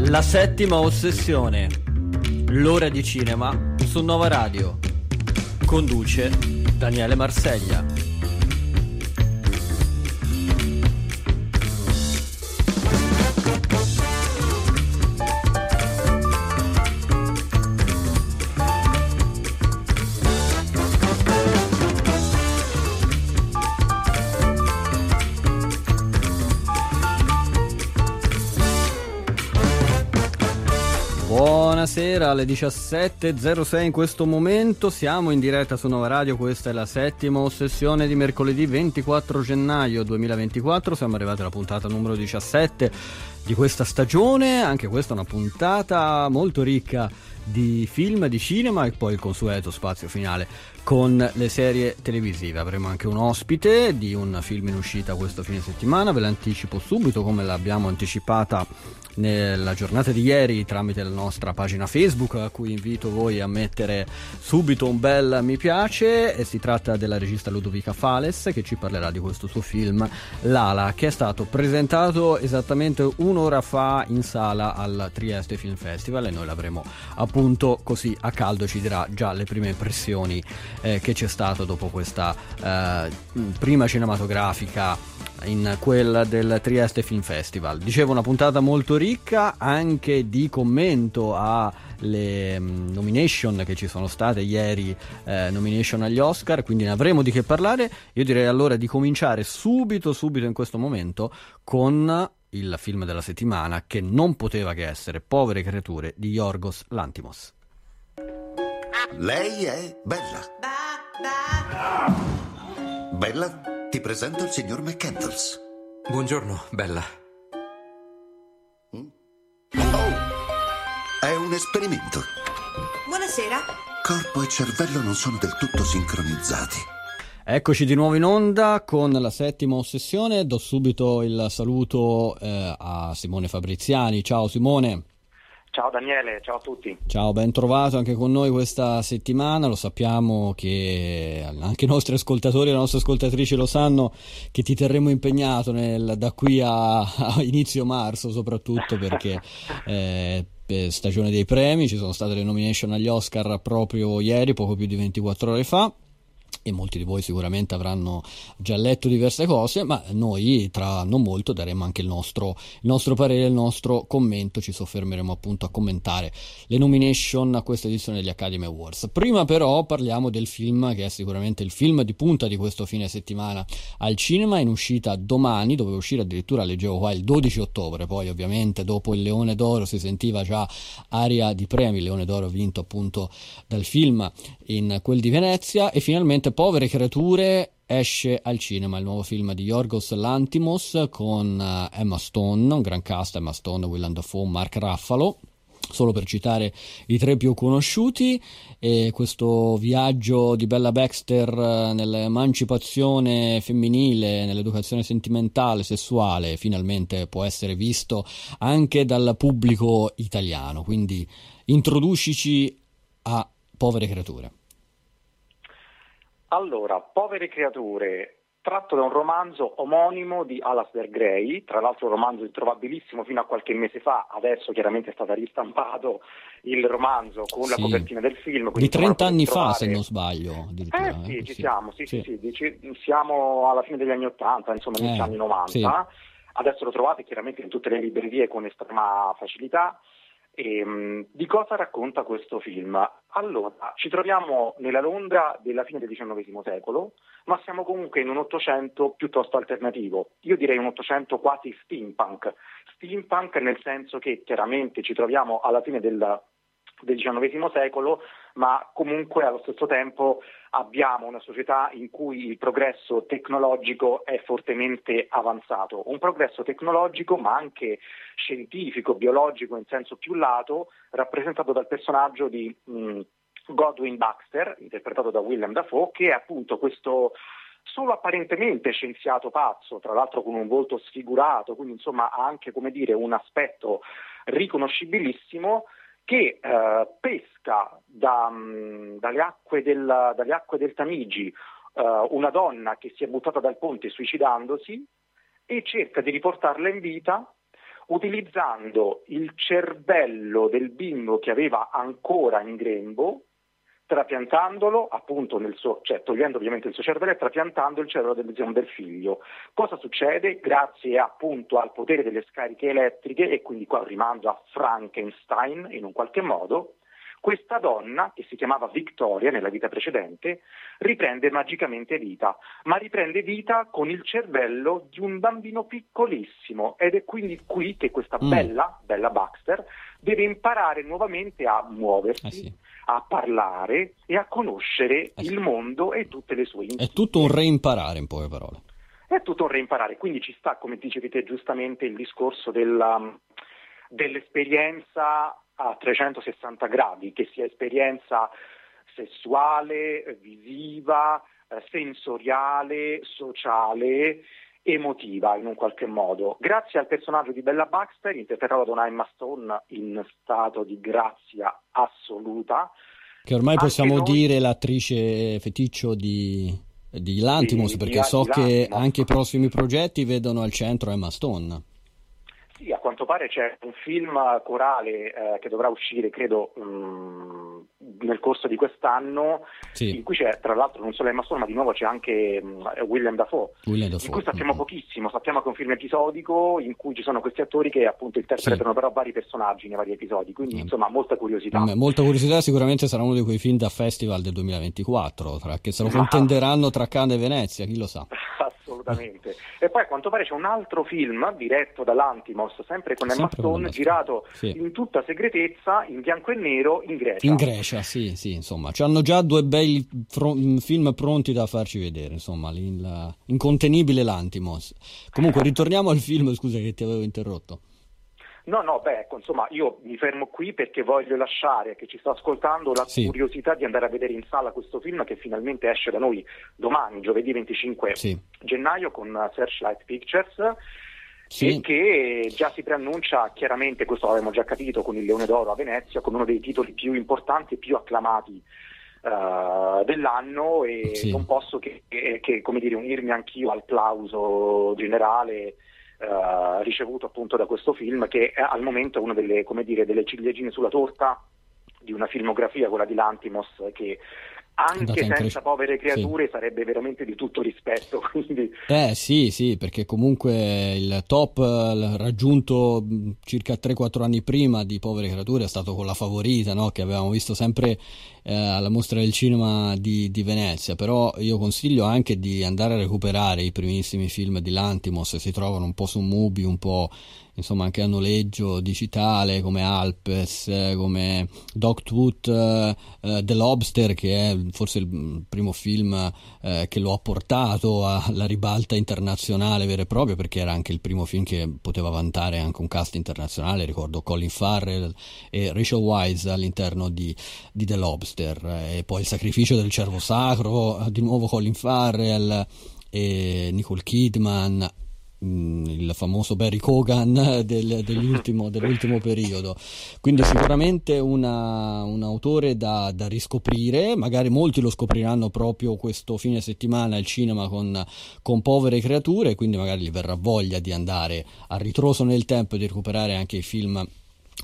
La settima ossessione. L'ora di cinema su Nova Radio. Conduce Daniele Marseglia. Buonasera alle 17.06 in questo momento, siamo in diretta su Nova Radio, questa è la settima ossessione di mercoledì 24 gennaio 2024, siamo arrivati alla puntata numero 17 di questa stagione, anche questa è una puntata molto ricca di film, di cinema e poi il consueto spazio finale con le serie televisive. Avremo anche un ospite di un film in uscita questo fine settimana, ve l'anticipo subito come l'abbiamo anticipata nella giornata di ieri tramite la nostra pagina Facebook a cui invito voi a mettere subito un bel mi piace e si tratta della regista Ludovica Fales che ci parlerà di questo suo film Lala che è stato presentato esattamente un'ora fa in sala al Trieste Film Festival e noi l'avremo appunto così a caldo ci dirà già le prime impressioni eh, che c'è stato dopo questa eh, prima cinematografica in quella del Trieste Film Festival. Dicevo una puntata molto ricca anche di commento alle nomination che ci sono state ieri, eh, nomination agli Oscar, quindi ne avremo di che parlare. Io direi allora di cominciare subito, subito in questo momento con il film della settimana che non poteva che essere Povere creature di Yorgos Lantimos. Lei è Bella. Bella ti presento il signor McCandles. Buongiorno, Bella. Mm? Oh, è un esperimento. Buonasera. Corpo e cervello non sono del tutto sincronizzati. Eccoci di nuovo in onda con la settima ossessione. Do subito il saluto eh, a Simone Fabriziani. Ciao Simone. Ciao Daniele, ciao a tutti. Ciao, ben trovato anche con noi questa settimana. Lo sappiamo che anche i nostri ascoltatori e le nostre ascoltatrici lo sanno che ti terremo impegnato nel, da qui a, a, inizio marzo, soprattutto perché eh, stagione dei premi, ci sono state le nomination agli Oscar proprio ieri, poco più di 24 ore fa e molti di voi sicuramente avranno già letto diverse cose, ma noi tra non molto daremo anche il nostro, il nostro parere, il nostro commento, ci soffermeremo appunto a commentare le nomination a questa edizione degli Academy Awards. Prima però parliamo del film che è sicuramente il film di punta di questo fine settimana al cinema, in uscita domani, doveva uscire addirittura, leggevo qua, il 12 ottobre, poi ovviamente dopo il Leone d'Oro si sentiva già aria di premi, il Leone d'Oro vinto appunto dal film in quel di Venezia. E finalmente Povere creature esce al cinema il nuovo film di Yorgos Lantimos con eh, Emma Stone, un gran cast, Emma Stone, Willem Dafoe, Mark Raffalo solo per citare i tre più conosciuti, e questo viaggio di Bella Baxter eh, nell'emancipazione femminile, nell'educazione sentimentale, sessuale, finalmente può essere visto anche dal pubblico italiano. Quindi introducici a Povere creature. Allora, Povere creature, tratto da un romanzo omonimo di Alasdair Gray, tra l'altro un romanzo introvabilissimo fino a qualche mese fa, adesso chiaramente è stato ristampato il romanzo con sì. la copertina del film. Di 30 anni fa se non sbaglio. Eh sì, eh, ci sì. siamo, sì, sì. sì, sì. siamo alla fine degli anni 80, insomma negli eh, anni 90. Adesso lo trovate chiaramente in tutte le librerie con estrema facilità. E, ehm, di cosa racconta questo film? Allora, ci troviamo nella Londra della fine del XIX secolo, ma siamo comunque in un Ottocento piuttosto alternativo. Io direi un Ottocento quasi steampunk. Steampunk nel senso che chiaramente ci troviamo alla fine del del XIX secolo, ma comunque allo stesso tempo abbiamo una società in cui il progresso tecnologico è fortemente avanzato, un progresso tecnologico ma anche scientifico, biologico in senso più lato, rappresentato dal personaggio di mh, Godwin Baxter, interpretato da Willem Dafoe, che è appunto questo solo apparentemente scienziato pazzo, tra l'altro con un volto sfigurato, quindi insomma ha anche come dire, un aspetto riconoscibilissimo, che eh, pesca da, mh, mm, dalle, acque del, dalle, acque del, Tamigi eh, una donna che si è buttata dal ponte suicidandosi e cerca di riportarla in vita utilizzando il cervello del bimbo che aveva ancora in grembo trapiantandolo appunto nel suo, cioè togliendo ovviamente il suo cervello e trapiantando il cervello del, diciamo, del figlio. Cosa succede? Grazie appunto al potere delle scariche elettriche, e quindi qua rimando a Frankenstein in un qualche modo, questa donna, che si chiamava Victoria nella vita precedente, riprende magicamente vita, ma riprende vita con il cervello di un bambino piccolissimo ed è quindi qui che questa mm. bella, bella Baxter, deve imparare nuovamente a muoversi, ah, sì. A parlare e a conoscere ah, sì. il mondo e tutte le sue insidie. È tutto un reimparare in poche parole. È tutto un reimparare, quindi ci sta, come dicevi te giustamente, il discorso della, dell'esperienza a 360 gradi, che sia esperienza sessuale, visiva, eh, sensoriale, sociale, emotiva in un qualche modo. Grazie al personaggio di Bella Baxter, interpretato da Emma Stone in stato di grazia assoluta. Che ormai possiamo noi... dire l'attrice feticcio di, di Lantimos, sì, perché di, so di che anche i prossimi progetti vedono al centro Emma Stone. Sì, a quanto pare c'è un film corale eh, che dovrà uscire, credo, mh, mm, nel corso di quest'anno, sì. in cui c'è tra l'altro non solo Emma Stone, ma di nuovo c'è anche mh, mm, William Dafoe, William Dafoe. Di cui sappiamo mm-hmm. pochissimo, sappiamo che è un film episodico in cui ci sono questi attori che appunto interpretano sì. però vari personaggi nei vari episodi, quindi mm. insomma molta curiosità. Mm, molta curiosità, sicuramente sarà uno di quei film da festival del 2024, tra, che se lo contenderanno tra Cannes e Venezia, chi lo sa. assolutamente. E poi a quanto pare c'è un altro film diretto dall'Antimos, sempre con Emma Stone, girato sì. in tutta segretezza, in bianco e nero, in Grecia. In Grecia, sì, sì, insomma. Hanno già due bei fr- film pronti da farci vedere, insomma, l'incontenibile l'Antimos. Comunque, ritorniamo al film, scusa che ti avevo interrotto. No, no, beh, ecco, insomma, io mi fermo qui perché voglio lasciare a chi ci sta ascoltando la sì. curiosità di andare a vedere in sala questo film che finalmente esce da noi domani, giovedì 25 sì. gennaio, con Searchlight Pictures. Sì. e che già si preannuncia chiaramente, questo l'abbiamo già capito, con il Leone d'Oro a Venezia, come uno dei titoli più importanti e più acclamati uh, dell'anno e sì. non posso che, che, che dire, unirmi anch'io al plauso generale eh, ricevuto appunto da questo film che è al momento una delle, dire, delle ciliegine sulla torta di una filmografia, quella di Lantimos, che anche senza cres- povere creature sì. sarebbe veramente di tutto rispetto. Quindi... Eh sì, sì, perché comunque il top raggiunto circa 3-4 anni prima di Povere creature è stato con la favorita, no? che avevamo visto sempre eh, alla mostra del cinema di, di, Venezia, però io consiglio anche di andare a recuperare i primissimi film di Lantimos, si trovano un po' su Mubi, un po' insomma anche a noleggio digitale come Alpes, come Dogtooth, uh, The Lobster che è forse il primo film uh, che lo ha portato alla ribalta internazionale vera e propria perché era anche il primo film che poteva vantare anche un cast internazionale, ricordo Colin Farrell e Rachel Wise all'interno di, di The Lobster. E poi il sacrificio del cervo sacro, di nuovo Colin Farrell e Nicole Kidman il famoso Barry Kogan del, dell'ultimo, dell'ultimo, periodo. Quindi sicuramente una, un autore da, da, riscoprire, magari molti lo scopriranno proprio questo fine settimana al cinema con, con povere creature, quindi magari gli verrà voglia di andare a ritroso nel tempo e di recuperare anche i film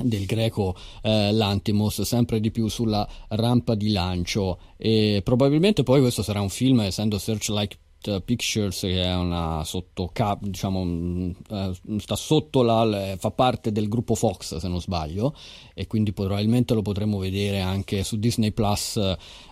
del greco eh, Lantimos sempre di più sulla rampa di lancio e probabilmente poi questo sarà un film essendo Searchlight Pictures che è una sotto diciamo eh, sta sotto la fa parte del gruppo Fox se non sbaglio e quindi probabilmente lo potremo vedere anche su Disney Plus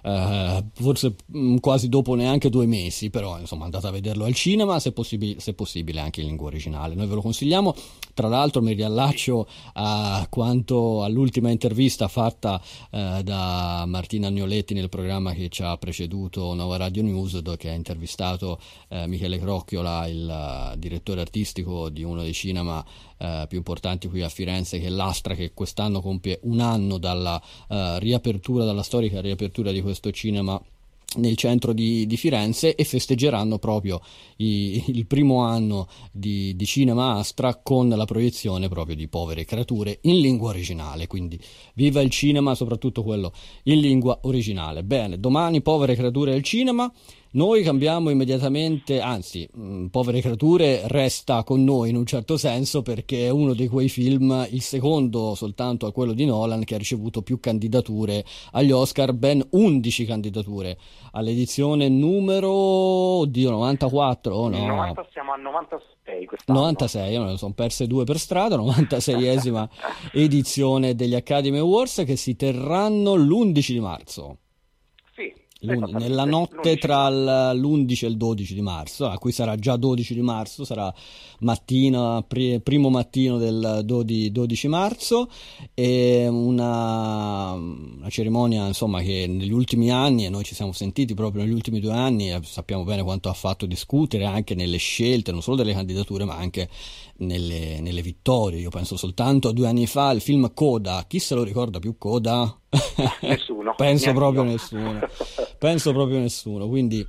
eh, forse mm, quasi dopo neanche due mesi però insomma andate a vederlo al cinema se, possibile, se possibile anche in lingua originale. Noi ve lo consigliamo tra l'altro mi riallaccio a quanto all'ultima intervista fatta eh, da Martina Agnoletti nel programma che ci ha preceduto Nova Radio News che ha intervistato eh, Michele Crocchiola, il uh, direttore artistico di uno dei cinema uh, più importanti qui a Firenze, che è l'Astra, che quest'anno compie un anno dalla uh, riapertura, dalla storica riapertura di questo cinema nel centro di, di, Firenze e festeggeranno proprio i, il primo anno di, di, Cinema Astra con la proiezione proprio di Povere Creature in lingua originale. Quindi viva il cinema, soprattutto quello in lingua originale. Bene, domani Povere Creature al cinema. Noi cambiamo immediatamente, anzi, mh, mm, Povere creature resta con noi in un certo senso perché è uno di quei film, il secondo soltanto a quello di Nolan, che ha ricevuto più candidature agli Oscar, ben 11 candidature all'edizione numero, oddio, 94 o no? 90, siamo a 96 quest'anno. 96, me ne sono perse due per strada, 96esima edizione degli Academy Awards che si terranno l'11 di marzo nella notte tra l'11 e il 12 di marzo, a cui sarà già 12 di marzo, sarà mattina, primo mattino del 12 marzo, e una, una, cerimonia insomma, che negli ultimi anni, e noi ci siamo sentiti proprio negli ultimi due anni, sappiamo bene quanto ha fatto discutere anche nelle scelte, non solo delle candidature, ma anche nelle, nelle vittorie. Io penso soltanto a due anni fa il film Coda, chi se lo ricorda più Coda? Nessuno. Penso proprio io. nessuno. Penso proprio nessuno. Quindi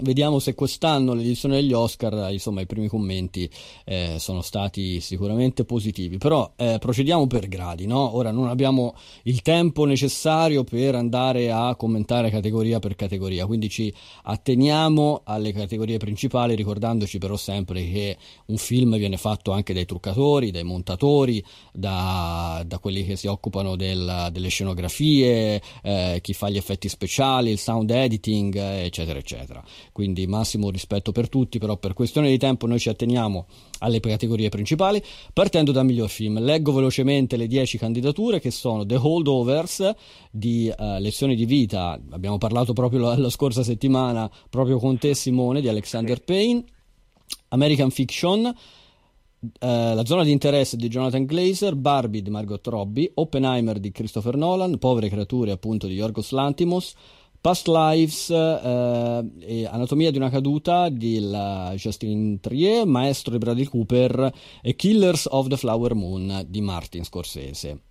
Vediamo se quest'anno l'edizione degli Oscar, insomma, i primi commenti eh, sono stati sicuramente positivi. Però eh, procediamo per gradi, no? Ora non abbiamo il tempo necessario per andare a commentare categoria per categoria, quindi ci atteniamo alle categorie principali, ricordandoci però sempre che un film viene fatto anche dai truccatori, dai montatori, da, da quelli che si occupano del, delle scenografie, eh, chi fa gli effetti speciali, il sound editing, eccetera, eccetera quindi massimo rispetto per tutti, però per questione di tempo noi ci atteniamo alle categorie principali, partendo dal miglior film. Leggo velocemente le 10 candidature che sono The Holdovers di uh, Lezioni di vita, abbiamo parlato proprio la, la scorsa settimana proprio con te Simone di Alexander Payne, American Fiction, Uh, la zona di interesse di Jonathan Glazer, Barbie di Margot Robbie, Oppenheimer di Christopher Nolan, Povere creature appunto di Yorgos Lantimos, Past Lives eh, e Anatomia di una caduta di Justin Trier, Maestro di Bradley Cooper e Killers of the Flower Moon di Martin Scorsese.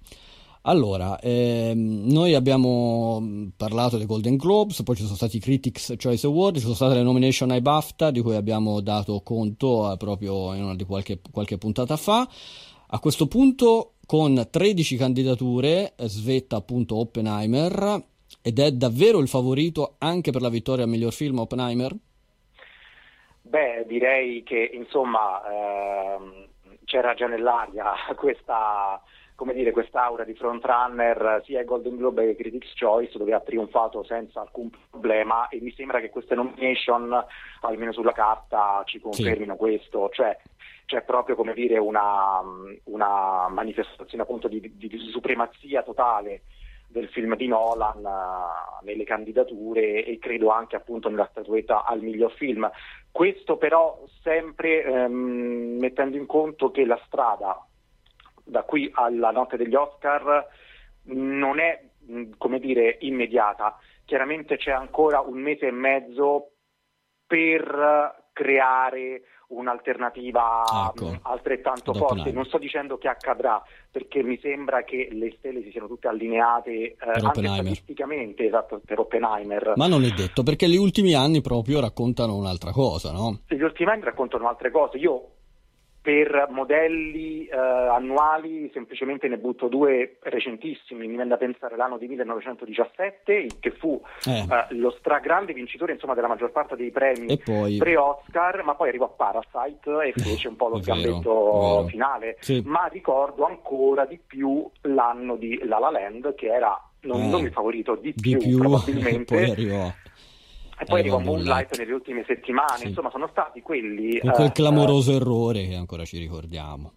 Allora, ehm, noi abbiamo parlato dei Golden Globes, poi ci sono stati i Critics Choice Award, ci sono state le nomination ai BAFTA di cui abbiamo dato conto eh, proprio in una di qualche, qualche puntata fa. A questo punto, con 13 candidature, svetta appunto Oppenheimer ed è davvero il favorito anche per la vittoria a miglior film Oppenheimer? Beh, direi che insomma ehm, c'era già nell'aria questa, come dire, quest'aura di frontrunner sia ai Golden Globe che ai Critics' Choice dove ha trionfato senza alcun problema e mi sembra che queste nomination, almeno sulla carta, ci confermino sì. questo, cioè c'è proprio come dire una, una manifestazione appunto di, di, di supremazia totale del film di Nolan uh, nelle candidature e credo anche appunto nella statuetta al miglior film. Questo però sempre ehm, mettendo in conto che la strada da qui alla notte degli Oscar non è come dire immediata. Chiaramente c'è ancora un mese e mezzo per creare un'alternativa ecco. altrettanto Dopo forte. Non sto dicendo che accadrà, perché mi sembra che le stelle si siano tutte allineate eh, anche statisticamente esatto, per Oppenheimer. Ma non è detto, perché gli ultimi anni proprio raccontano un'altra cosa, no? Gli ultimi anni raccontano altre cose. Io per modelli eh, annuali semplicemente ne butto due recentissimi, mi viene da pensare l'anno di 1917 che fu eh. Eh, lo stragrande vincitore insomma, della maggior parte dei premi poi... pre-Oscar, ma poi arrivò a Parasite e fece un po' lo gambetto finale, sì. ma ricordo ancora di più l'anno di La La Land che era non, non il favorito, di, di più, più probabilmente. Arrivò. E poi arriva Moonlight nelle ultime settimane, sì. insomma sono stati quelli... Con quel eh, clamoroso eh, errore che ancora ci ricordiamo.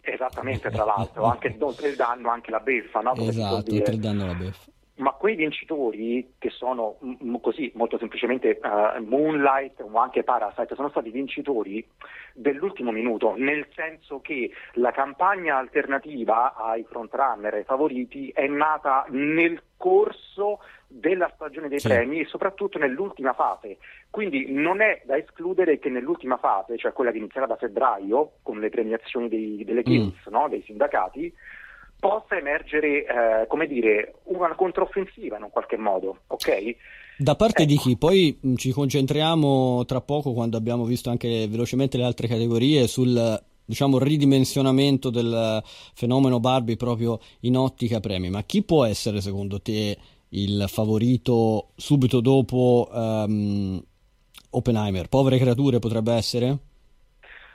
Esattamente, tra l'altro, anche, oltre il danno anche la beffa, no? Come esatto, oltre il danno la beffa. Ma quei vincitori, che sono m- così molto semplicemente uh, Moonlight o anche Parasite, sono stati vincitori dell'ultimo minuto, nel senso che la campagna alternativa ai frontrunner, ai favoriti, è nata nel corso della stagione dei sì. premi e soprattutto nell'ultima fase. Quindi non è da escludere che nell'ultima fase, cioè quella che inizierà da febbraio con le premiazioni dei, delle guilds, mm. no? dei sindacati, possa emergere, eh, come dire, una controffensiva in un qualche modo, ok? Da parte ecco. di chi? Poi mm, ci concentriamo tra poco, quando abbiamo visto anche velocemente le altre categorie, sul diciamo ridimensionamento del fenomeno Barbie proprio in ottica premi. Ma chi può essere secondo te il favorito subito dopo um, Oppenheimer. Povere creature potrebbe essere?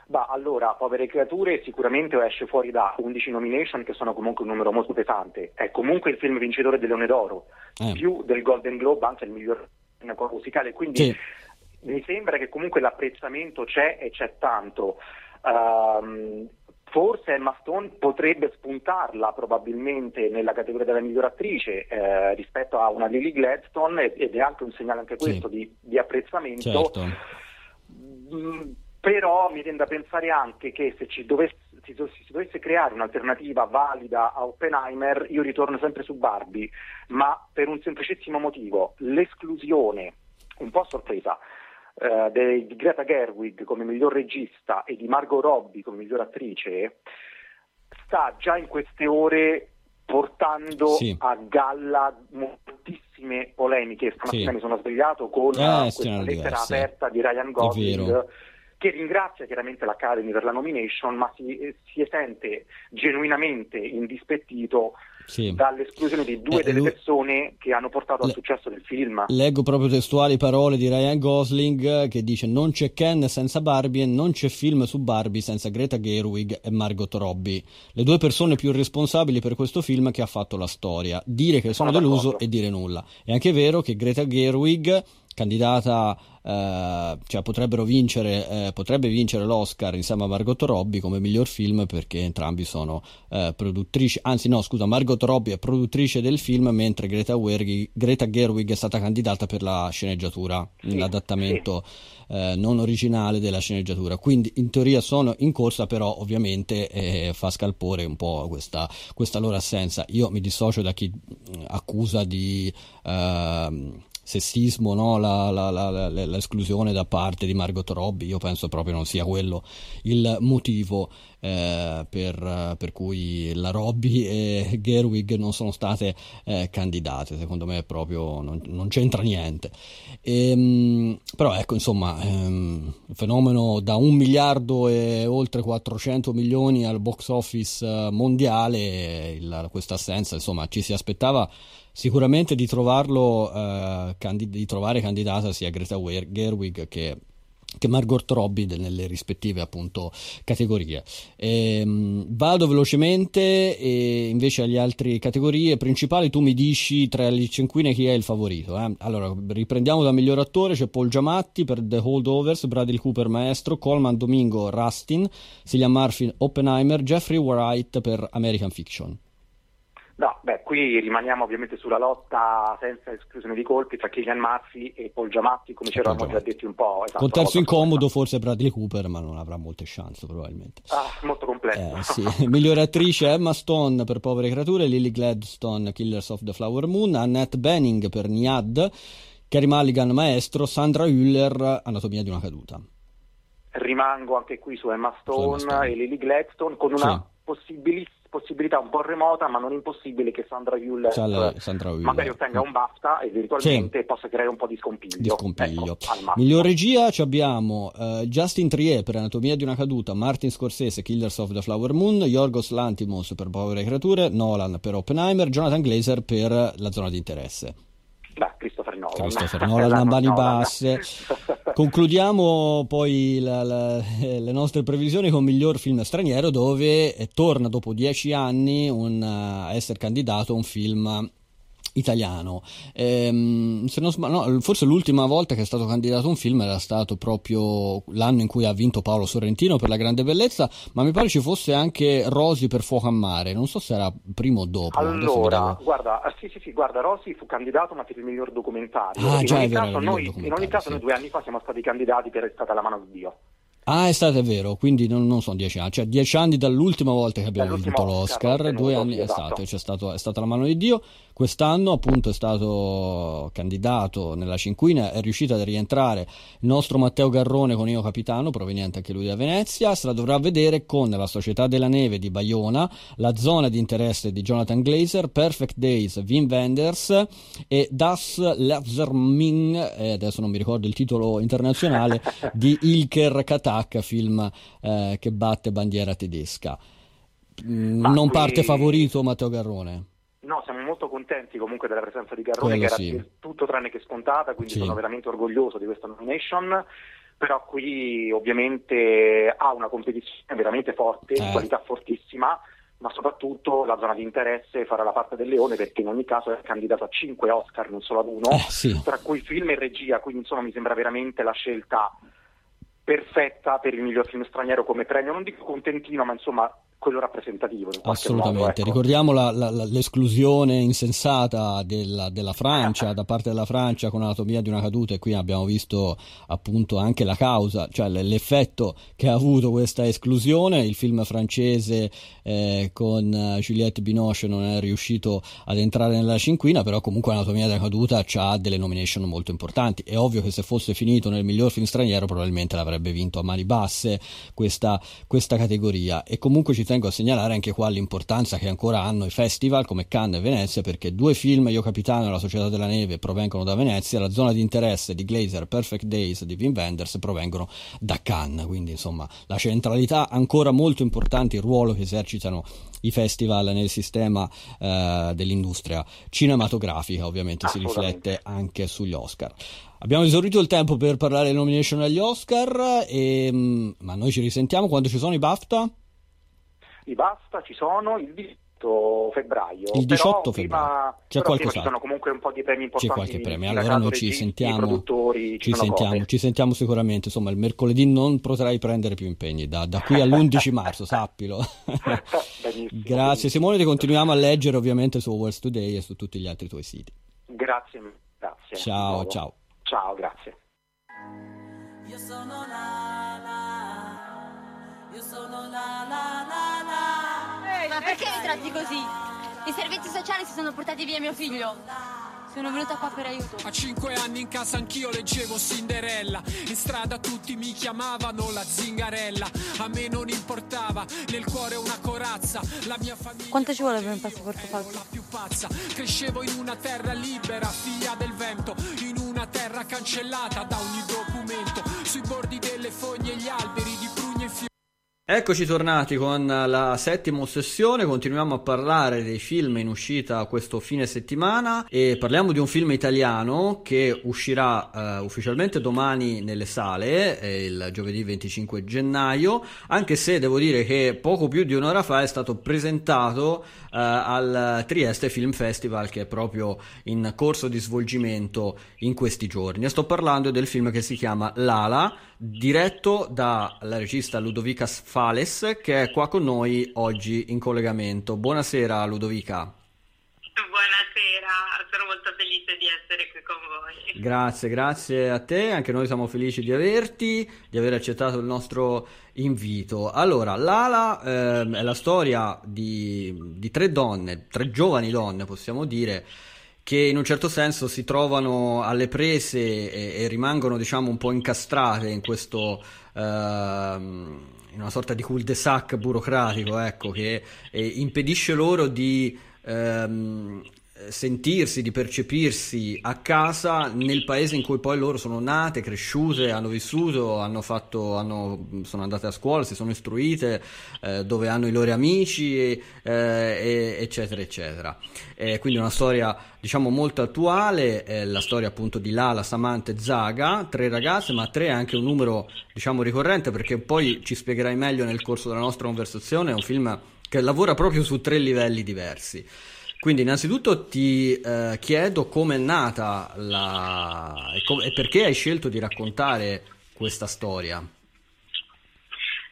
Bah, allora, Povere Creature sicuramente esce fuori da 11 nomination, che sono comunque un numero molto pesante. È comunque il film vincitore del Leone d'Oro, eh. più del Golden Globe, anche il miglior musicale. Quindi sì. mi sembra che comunque l'apprezzamento c'è e c'è tanto. Um, forse Emma Stone potrebbe spuntarla probabilmente nella categoria della miglior attrice eh, rispetto a una Lily Gladstone ed è anche un segnale anche questo sì. di, di, apprezzamento. Certo. Mm, però mi viene da pensare anche che se ci dovesse, si, si dovesse creare un'alternativa valida a Oppenheimer, io ritorno sempre su Barbie, ma per un semplicissimo motivo, l'esclusione, un po' sorpresa, eh, di Greta Gerwig come miglior regista e di Margot Robbie come miglior attrice, sta già in queste ore portando sì. a galla moltissime polemiche. Stamattina sì. mi sono svegliato con eh, questa lettera diverse. aperta di Ryan Gosling che ringrazia chiaramente l'Academy per la nomination, ma si, si sente genuinamente indispettito sì. dall'esclusione di due eh, delle lui... persone che hanno portato al successo del film. Leggo proprio testuali parole di Ryan Gosling che dice non c'è Ken senza Barbie e non c'è film su Barbie senza Greta Gerwig e Margot Robbie, le due persone più responsabili per questo film che ha fatto la storia. Dire che sono, sono deluso e dire nulla. È anche vero che Greta Gerwig candidata, eh, cioè potrebbero vincere, eh, potrebbe vincere l'Oscar insieme a Margot Robbie come miglior film perché entrambi sono eh, produttrici, anzi no scusa, Margot Robbie è produttrice del film mentre Greta, Wergi, Greta Gerwig è stata candidata per la sceneggiatura, sì, l'adattamento sì. Eh, non originale della sceneggiatura, quindi in teoria sono in corsa però ovviamente eh, fa scalpore un po' questa, questa loro assenza. Io mi dissocio da chi accusa di... Sessismo, no? la, la, la, l'esclusione da parte di Margot Robbie, io penso proprio non sia quello il motivo eh, per, per, cui la Robbie e Gerwig non sono state eh, candidate, secondo me proprio non, non c'entra niente. E, ehm, però ecco, insomma, ehm, il fenomeno da un miliardo e oltre 400 milioni al box office eh, mondiale, questa assenza, insomma, ci si aspettava sicuramente di trovarlo, eh, candid- di trovare candidata sia Greta Gerwig che che Margot Robbie nelle rispettive appunto categorie. Ehm, vado velocemente invece alle altre categorie principali tu mi dici tra le cinquine chi è il favorito. Eh? Allora riprendiamo da miglior attore c'è Paul Giamatti per The Holdovers, Bradley Cooper Maestro, Coleman Domingo Rustin, Cillian Murphy Oppenheimer, Jeffrey Wright per American Fiction. No, beh, qui rimaniamo ovviamente sulla lotta senza esclusione di colpi tra Kylian Murphy e Paul Giamatti, come ci eravamo già detti un po'. Esatto, Con terzo incomodo forse Bradley Cooper, ma non avrà molte chance probabilmente. Ah, molto complesso. Eh, sì. Migliore attrice Emma Stone per Povere Creature, Lily Gladstone, Killers of the Flower Moon, Annette Benning per Niad, Carey Mulligan Maestro, Sandra Hüller, Anatomia di una caduta. Rimango anche qui su Emma Stone, su Emma Stone. e Lily Gladstone con una sì. possibilissima possibilità un po' remota, ma non impossibile che Sandra Hüller Sandra Hüller. magari ottenga un BAFTA e virtualmente sì. possa creare un po' di scompiglio. Di scompiglio. Ecco, Miglior regia abbiamo uh, Justin Trier per Anatomia di una caduta, Martin Scorsese Killers of the Flower Moon, Yorgos Lantimos per Povere Creature, Nolan per Oppenheimer, Jonathan Glazer per La zona di interesse. Beh, Christopher Nolan. Christopher Nolan a mani basse. Concludiamo poi la, la, le nostre previsioni con miglior film straniero dove torna dopo dieci anni un, a essere candidato un film italiano. Ehm, sbaglio, no, forse l'ultima volta che è stato candidato un film era stato proprio l'anno in cui ha vinto Paolo Sorrentino per La Grande Bellezza, ma mi pare ci fosse anche Rosi per Fuoco a Mare, non so se era prima o dopo. Allora, guarda, ah, sì, sì, sì, guarda, Rosi fu candidato ma per il miglior documentario. Ah, in, già, ogni vero, caso, noi, in ogni caso noi due anni fa siamo stati candidati per È stata la mano di Dio. Ah, è stato vero, quindi non, non, sono dieci anni, cioè dieci anni dall'ultima volta che abbiamo vinto l'Oscar, Oscar, due anni, esatto, esatto stato, è stata la mano di Dio. Quest'anno appunto è stato candidato nella cinquina, è riuscito ad rientrare il nostro Matteo Garrone con Io Capitano, proveniente anche lui da Venezia, se la dovrà vedere con La Società della Neve di Bayona, La Zona di Interesse di Jonathan Glazer, Perfect Days Wim Wenders e Das Lazerming, eh, adesso non mi ricordo il titolo internazionale, di Ilker Katak, film eh, che batte bandiera tedesca. Mm, non parte favorito Matteo Garrone? No, siamo molto contenti comunque della presenza di Garrone, Quello che era tutto tranne che scontata, quindi sì. sono veramente orgoglioso di questa nomination. Però qui ovviamente ha una competizione veramente forte, eh. qualità fortissima, ma soprattutto la zona di interesse farà la parte del leone perché in ogni caso è candidato a 5 Oscar, non solo ad uno, eh, sì. tra cui film e regia, quindi insomma mi sembra veramente la scelta perfetta per il miglior film straniero come premio, non dico contentino, ma insomma quello rappresentativo. Assolutamente, modo, ecco. ricordiamo la, la, l'esclusione insensata della, della, Francia, da parte della Francia con Anatomia di una caduta e qui abbiamo visto appunto anche la causa, cioè l'effetto che ha avuto questa esclusione, il film francese eh, con Juliette Binoche non è riuscito ad entrare nella cinquina, però comunque Anatomia della caduta ha delle nomination molto importanti, è ovvio che se fosse finito nel miglior film straniero probabilmente l'avrebbe vinto a mani basse questa, questa categoria e comunque ci tengo a segnalare anche qua l'importanza che ancora hanno i festival come Cannes e Venezia, perché due film, Io Capitano e La Società della Neve, provengono da Venezia, la zona di interesse di Glazer, Perfect Days di Wim Wenders provengono da Cannes, quindi insomma la centralità ancora molto importante, il ruolo che esercitano i festival nel sistema eh, dell'industria cinematografica ovviamente si riflette anche sugli Oscar. Abbiamo esaurito il tempo per parlare delle nomination agli Oscar, e, mm, ma noi ci risentiamo quando ci sono i BAFTA? I basta, ci sono il 18 febbraio. Il 18 febbraio. C'è qualcosa? Ci sono comunque un po' di premi importanti. C'è qualche premio. Allora noi ci sentiamo. Ci, ci, sentiamo ci, sentiamo, sicuramente. Insomma, il mercoledì non potrai prendere più impegni da, da qui all'11 marzo, sappilo. grazie Simone, ti continuiamo a leggere ovviamente su World Today e su tutti gli altri tuoi siti. Grazie, grazie. Ciao, ciao. Ciao, grazie. Io sono la, la, io sono la, la, la, la. Ehi, Ma perché mi tratti così? I servizi sociali si sono portati via mio figlio. Sono venuta qua per aiuto. A cinque anni in casa anch'io leggevo Cinderella. In strada tutti mi chiamavano la zingarella. A me non importava, nel cuore una corazza. La mia famiglia. Quanto ci vuole per un passaporto falso? La più pazza. Crescevo in una terra libera, figlia del vento. In una terra cancellata da ogni documento. Sui bordi delle fogne e gli alberi di. Eccoci tornati con la settima sessione, continuiamo a parlare dei film in uscita questo fine settimana e parliamo di un film italiano che uscirà uh, ufficialmente domani nelle sale, il giovedì 25 gennaio, anche se devo dire che poco più di un'ora fa è stato presentato uh, al Trieste Film Festival che è proprio in corso di svolgimento in questi giorni. sto parlando del film che si chiama Lala, diretto dalla regista Ludovica Sfales che è qua con noi oggi in collegamento. Buonasera Ludovica. Buonasera, sono molto felice di essere qui con voi. Grazie, grazie a te, anche noi siamo felici di averti, di aver accettato il nostro invito. Allora, Lala ehm, è la storia di, di tre donne, tre giovani donne possiamo dire, che in un certo senso si trovano alle prese e, e rimangono diciamo un po' incastrate in questo... Ehm, in una sorta di cul-de-sac burocratico, ecco, che eh, impedisce loro di ehm, sentirsi, di percepirsi a casa nel paese in cui poi loro sono nate, cresciute, hanno vissuto, hanno fatto, hanno, sono andate a scuola, si sono istruite, eh, dove hanno i loro amici, e, eh, eccetera, eccetera. Eh, quindi una storia diciamo molto attuale, è la storia appunto di Lala, Samantha e Zaga, tre ragazze, ma tre è anche un numero diciamo ricorrente perché poi ci spiegherai meglio nel corso della nostra conversazione, è un film che lavora proprio su tre livelli diversi. Quindi innanzitutto ti eh, chiedo come è nata la... e, com- e perché hai scelto di raccontare questa storia.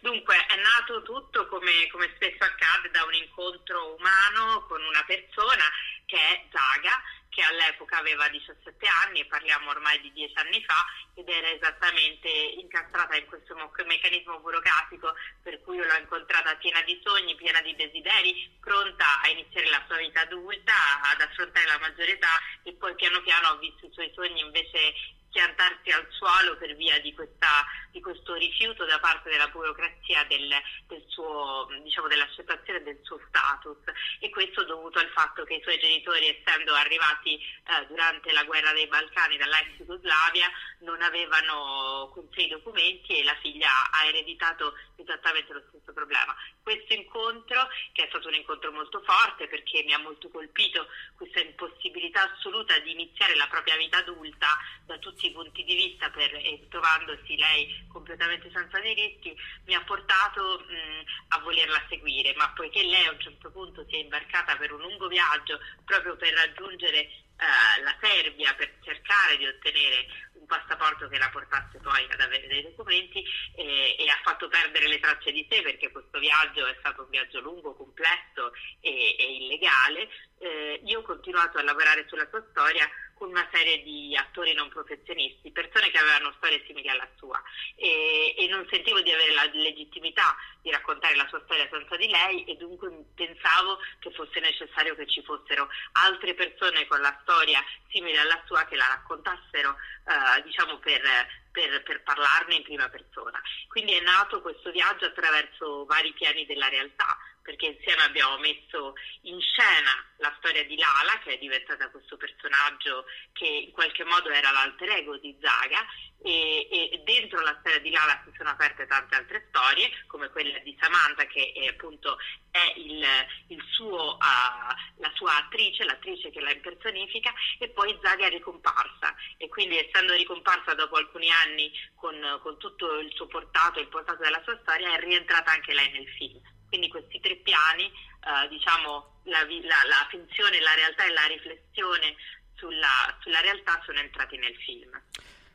Dunque, è nato tutto come, come, spesso accade da un incontro umano con una persona che è Zaga, che all'epoca aveva 17 anni parliamo ormai di 10 anni fa ed era esattamente incastrata in questo meccanismo burocratico per cui l'ho incontrata piena di sogni, piena di desideri, pronta a iniziare la sua vita adulta, ad affrontare la maggiore età e poi piano piano ho visto i suoi sogni invece piantarsi al suolo per via di, questa, di, questo rifiuto da parte della burocrazia del, del suo, diciamo, dell'accettazione del suo status e questo dovuto al fatto che i suoi genitori essendo arrivati eh, durante la guerra dei Balcani dall'ex Jugoslavia non avevano con sé i documenti e la figlia ha ereditato esattamente lo stesso problema. questo incontro, che è stato un incontro molto forte perché mi ha molto colpito questa impossibilità assoluta di iniziare la propria vita adulta da tutti i punti di vista per, e trovandosi lei completamente senza diritti, mi ha portato mh, a volerla seguire, ma poiché lei a un certo punto si è imbarcata per un lungo viaggio proprio per raggiungere eh, la Serbia, per cercare di ottenere un passaporto che la portasse poi ad avere dei documenti eh, e ha fatto perdere le tracce di sé perché questo viaggio è stato un viaggio lungo, complesso e, e illegale. Eh, io ho continuato a lavorare sulla sua storia una serie di attori non professionisti, persone che avevano storie simili alla sua e, e, non sentivo di avere la legittimità di raccontare la sua storia senza di lei e dunque pensavo che fosse necessario che ci fossero altre persone con la storia simile alla sua che la raccontassero eh, diciamo per, per, per, parlarne in prima persona. Quindi è nato questo viaggio attraverso vari piani della realtà, perché insieme abbiamo messo in scena la storia di Lala, che è diventata questo personaggio che in qualche modo era l'alter ego di Zaga, e, e dentro la storia di Lala si sono aperte tante altre storie, come quella di Samantha, che è, appunto è il, il suo, uh, la sua attrice, l'attrice che la impersonifica, e poi Zaga è ricomparsa. E quindi essendo ricomparsa dopo alcuni anni con, con tutto il suo portato, il portato della sua storia, è rientrata anche lei nel film. Quindi questi tre piani, eh, diciamo la, la, la, finzione, la realtà e la riflessione sulla, sulla realtà sono entrati nel film.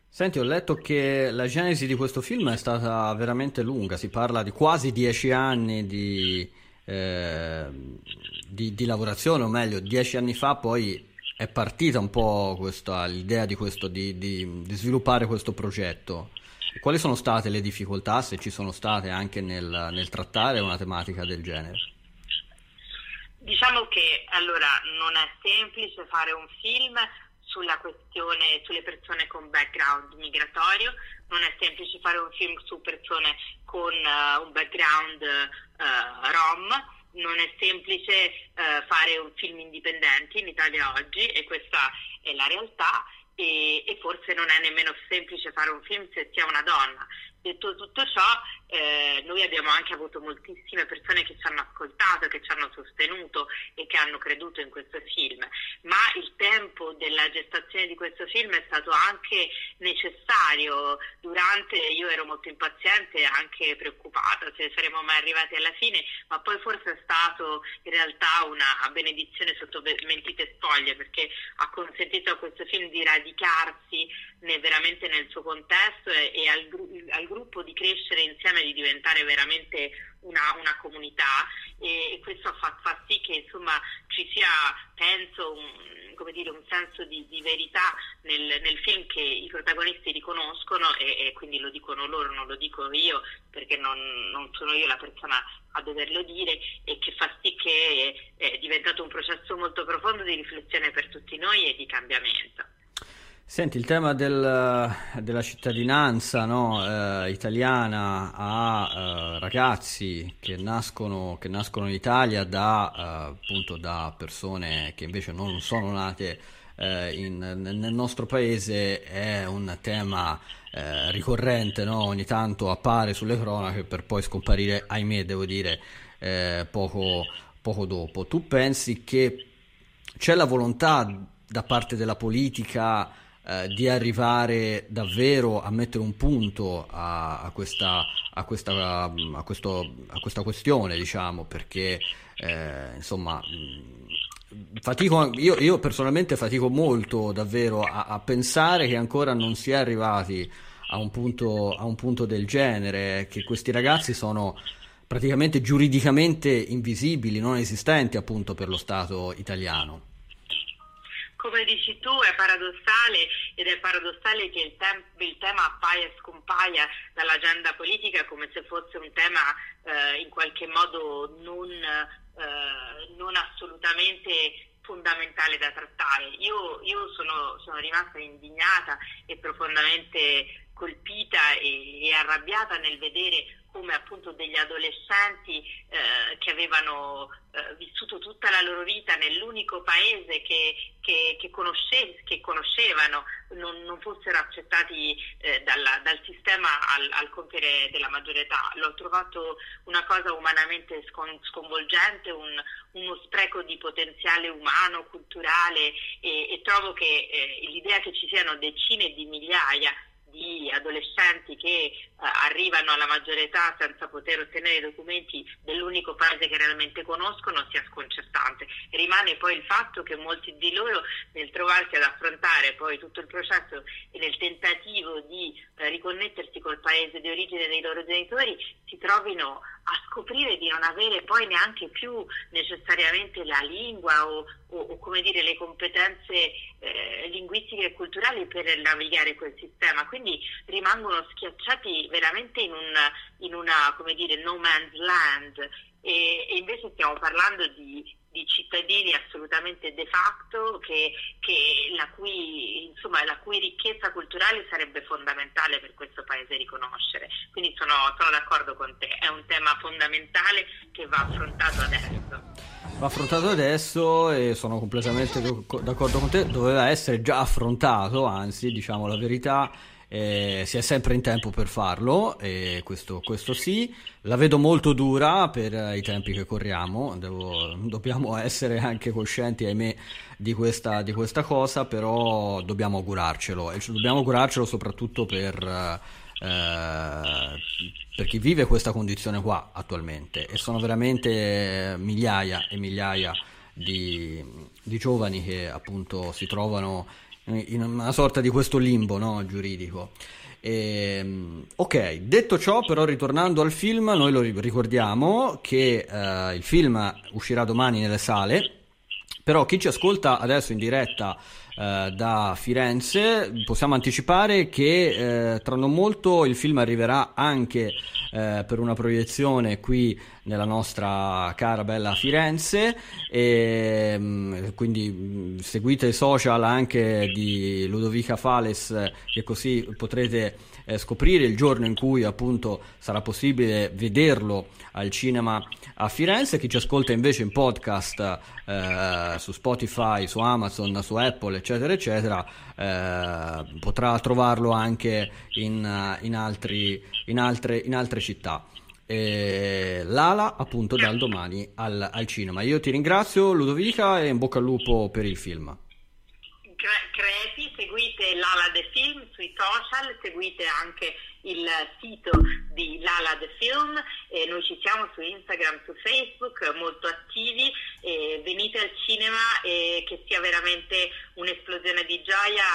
Senti, ho letto che la genesi di questo film è stata veramente lunga, si parla di quasi dieci anni di, eh, di, di lavorazione, o meglio, dieci anni fa poi è partita un po' questa, l'idea di, questo, di, sviluppare questo progetto. Quali sono state le difficoltà, se ci sono state anche nel, nel trattare una tematica del genere? Diciamo che allora non è semplice fare un film sulla questione sulle persone con background migratorio, non è semplice fare un film su persone con uh, un background uh, rom, non è semplice uh, fare un film indipendente in Italia oggi e questa è la realtà e, e, forse non è nemmeno semplice fare un film se si è una donna. Detto tutto ciò, eh, noi abbiamo anche avuto moltissime persone che ci hanno ascoltato, che ci hanno sostenuto e che hanno creduto in questo film, tempo della gestazione di questo film è stato anche necessario. Durante io ero molto impaziente e anche preoccupata se saremmo mai arrivati alla fine, ma poi forse è stato in realtà una benedizione sotto mentite spoglie perché ha consentito a questo film di radicarsi né, veramente nel suo contesto e, e al, al gruppo di crescere insieme di diventare veramente una, una comunità e, e questo fa, fa, sì che insomma ci sia, penso, un, dire, un senso di, di verità nel, nel, film che i protagonisti riconoscono e, e, quindi lo dicono loro, non lo dico io perché non, non, sono io la persona a doverlo dire e che fa sì che è, è diventato un processo molto profondo di riflessione per tutti noi e di cambiamento. Senti, il tema del, della cittadinanza no, eh, italiana a eh, ragazzi che nascono, che nascono, in Italia da, eh, da persone che invece non sono nate eh, in, nel nostro paese è un tema eh, ricorrente, no? ogni tanto appare sulle cronache per poi scomparire, ahimè, devo dire, eh, poco, poco dopo. Tu pensi che c'è la volontà da parte della politica eh, di arrivare davvero a mettere un punto a, a, questa, a, questa, a, questo, questa questione, diciamo, perché eh, insomma fatico, io, io, personalmente fatico molto davvero a, pensare che ancora non si è arrivati a un, punto, a un punto del genere, che questi ragazzi sono praticamente giuridicamente invisibili, non esistenti appunto per lo Stato italiano come dici tu, è paradossale ed è paradossale che il, tem- il tema appaia e scompaia dall'agenda politica come se fosse un tema eh, in qualche modo non, eh, non, assolutamente fondamentale da trattare. Io, io sono, sono, rimasta indignata e profondamente colpita e, e arrabbiata nel vedere come appunto degli adolescenti eh, che avevano eh, vissuto tutta la loro vita nell'unico paese che, che, che, conosce, che conoscevano non, non, fossero accettati eh, dalla, dal sistema al, al, compiere della maggiore età. L'ho trovato una cosa umanamente scon, sconvolgente, un, uno spreco di potenziale umano, culturale e, e trovo che eh, l'idea che ci siano decine di migliaia di adolescenti che eh, arrivano alla maggiore età senza poter ottenere i documenti dell'unico paese che realmente conoscono sia sconcertante. Rimane poi il fatto che molti di loro nel trovarsi ad affrontare poi tutto il processo e nel tentativo di eh, riconnettersi col paese di origine dei loro genitori si trovino a scoprire di non avere poi neanche più necessariamente la lingua o, o, o come dire, le competenze eh, linguistiche e culturali per navigare quel sistema. Quindi rimangono schiacciati veramente in, un, in una, come dire, no man's land e, e invece stiamo parlando di, di cittadini assolutamente de facto che, che la, cui, insomma, la, cui, ricchezza culturale sarebbe fondamentale per questo paese riconoscere. Quindi sono, sono d'accordo con te, è un tema fondamentale che va affrontato adesso. Va affrontato adesso e sono completamente d'accordo con te, doveva essere già affrontato, anzi diciamo la verità eh, si è sempre in tempo per farlo, e questo, questo, sì. La vedo molto dura per i tempi che corriamo, Devo, dobbiamo essere anche coscienti, ahimè, di questa, di questa, cosa, però dobbiamo augurarcelo, e dobbiamo augurarcelo soprattutto per... Eh, per chi vive questa condizione qua attualmente. E sono veramente migliaia e migliaia di, di giovani che appunto si trovano in una sorta di questo limbo no, giuridico. E, ehm, ok, detto ciò, però, ritornando al film, noi lo ricordiamo che uh, il film uscirà domani nelle sale. Però chi ci ascolta adesso in diretta uh, da Firenze, possiamo anticipare che uh, tra non molto il film arriverà anche per una proiezione qui nella nostra cara bella Firenze. E mm, quindi mm, seguite i social anche di Ludovica Fales che così potrete eh, scoprire il giorno in cui appunto sarà possibile vederlo al cinema a Firenze chi ci ascolta invece in podcast eh, su Spotify, su Amazon, su Apple eccetera eccetera eh, potrà trovarlo anche in, in, altri, in, altre, in altre città eh, Lala appunto dal domani al, al, cinema. Io ti ringrazio Ludovica e in bocca al lupo per il film. Crepi, seguite Lala The Film sui social, seguite anche il sito di Lala The Film, eh, noi ci siamo su Instagram, su Facebook, molto attivi, eh, venite al cinema e che sia veramente un'esplosione di gioia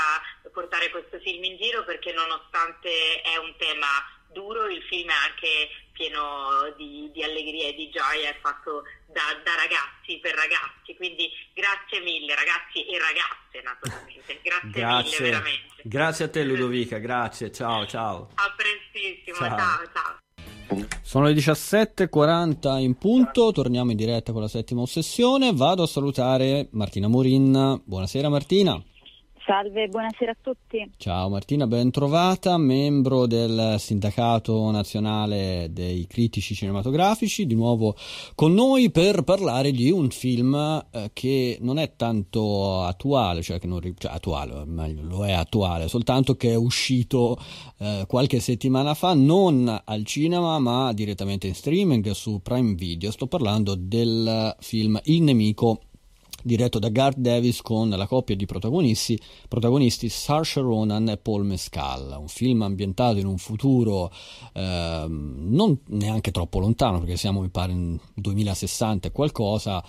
portare questo film in giro perché nonostante è un tema duro, il film è anche pieno di, di allegria e di gioia, è fatto da, da, ragazzi per ragazzi, quindi grazie mille ragazzi e ragazze naturalmente, grazie, grazie. mille veramente. Grazie a te Ludovica, grazie, ciao ciao. A prestissimo, ciao ciao. ciao. Sono le 17.40 in punto, torniamo in diretta con la settima ossessione, vado a salutare Martina Morin, buonasera Martina. Salve, buonasera a tutti. Ciao Martina, ben trovata, membro del Sindacato Nazionale dei Critici Cinematografici, di nuovo con noi per parlare di un film eh, che non è tanto attuale, cioè che non cioè attuale, meglio, lo è attuale, soltanto che è uscito eh, qualche settimana fa, non al cinema ma direttamente in streaming su Prime Video. Sto parlando del film Il Nemico diretto da Garth Davis con la coppia di protagonisti, protagonisti Saoirse Ronan e Paul Mescal, un film ambientato in un futuro eh, non neanche troppo lontano perché siamo mi pare in 2060 e qualcosa.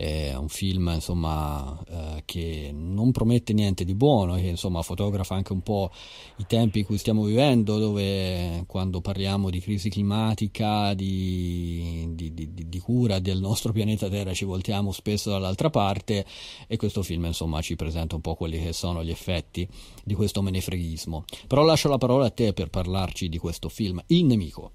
È un film insomma, eh, che non promette niente di buono, che insomma, fotografa anche un po' i tempi in cui stiamo vivendo, dove quando parliamo di crisi climatica, di, di, di, di cura del nostro pianeta Terra ci voltiamo spesso dall'altra parte e questo film insomma, ci presenta un po' quelli che sono gli effetti di questo menefreghismo. Però lascio la parola a te per parlarci di questo film, Il Nemico.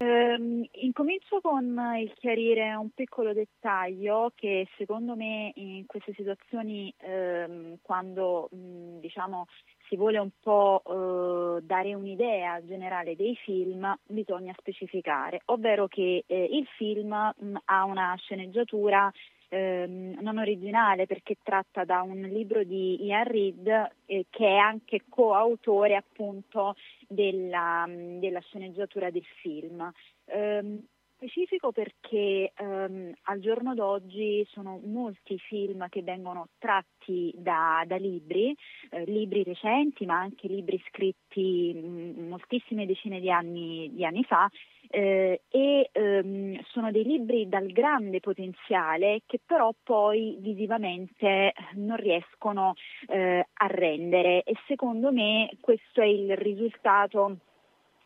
Ehm, incomincio con il chiarire un piccolo dettaglio che secondo me in queste situazioni ehm, quando mh, diciamo si vuole un po' eh, dare un'idea generale dei film bisogna specificare, ovvero che eh, il film mh, ha una sceneggiatura ehm, non originale perché tratta da un libro di Ian Reed eh, che è anche coautore appunto della, della sceneggiatura del film. Um, specifico perché um, al giorno d'oggi sono molti film che vengono tratti da, da libri, eh, libri recenti ma anche libri scritti mh, mm, moltissime decine di anni, di anni fa eh, e um, sono dei libri dal grande potenziale che però poi visivamente non riescono eh, a rendere. E secondo me questo è il risultato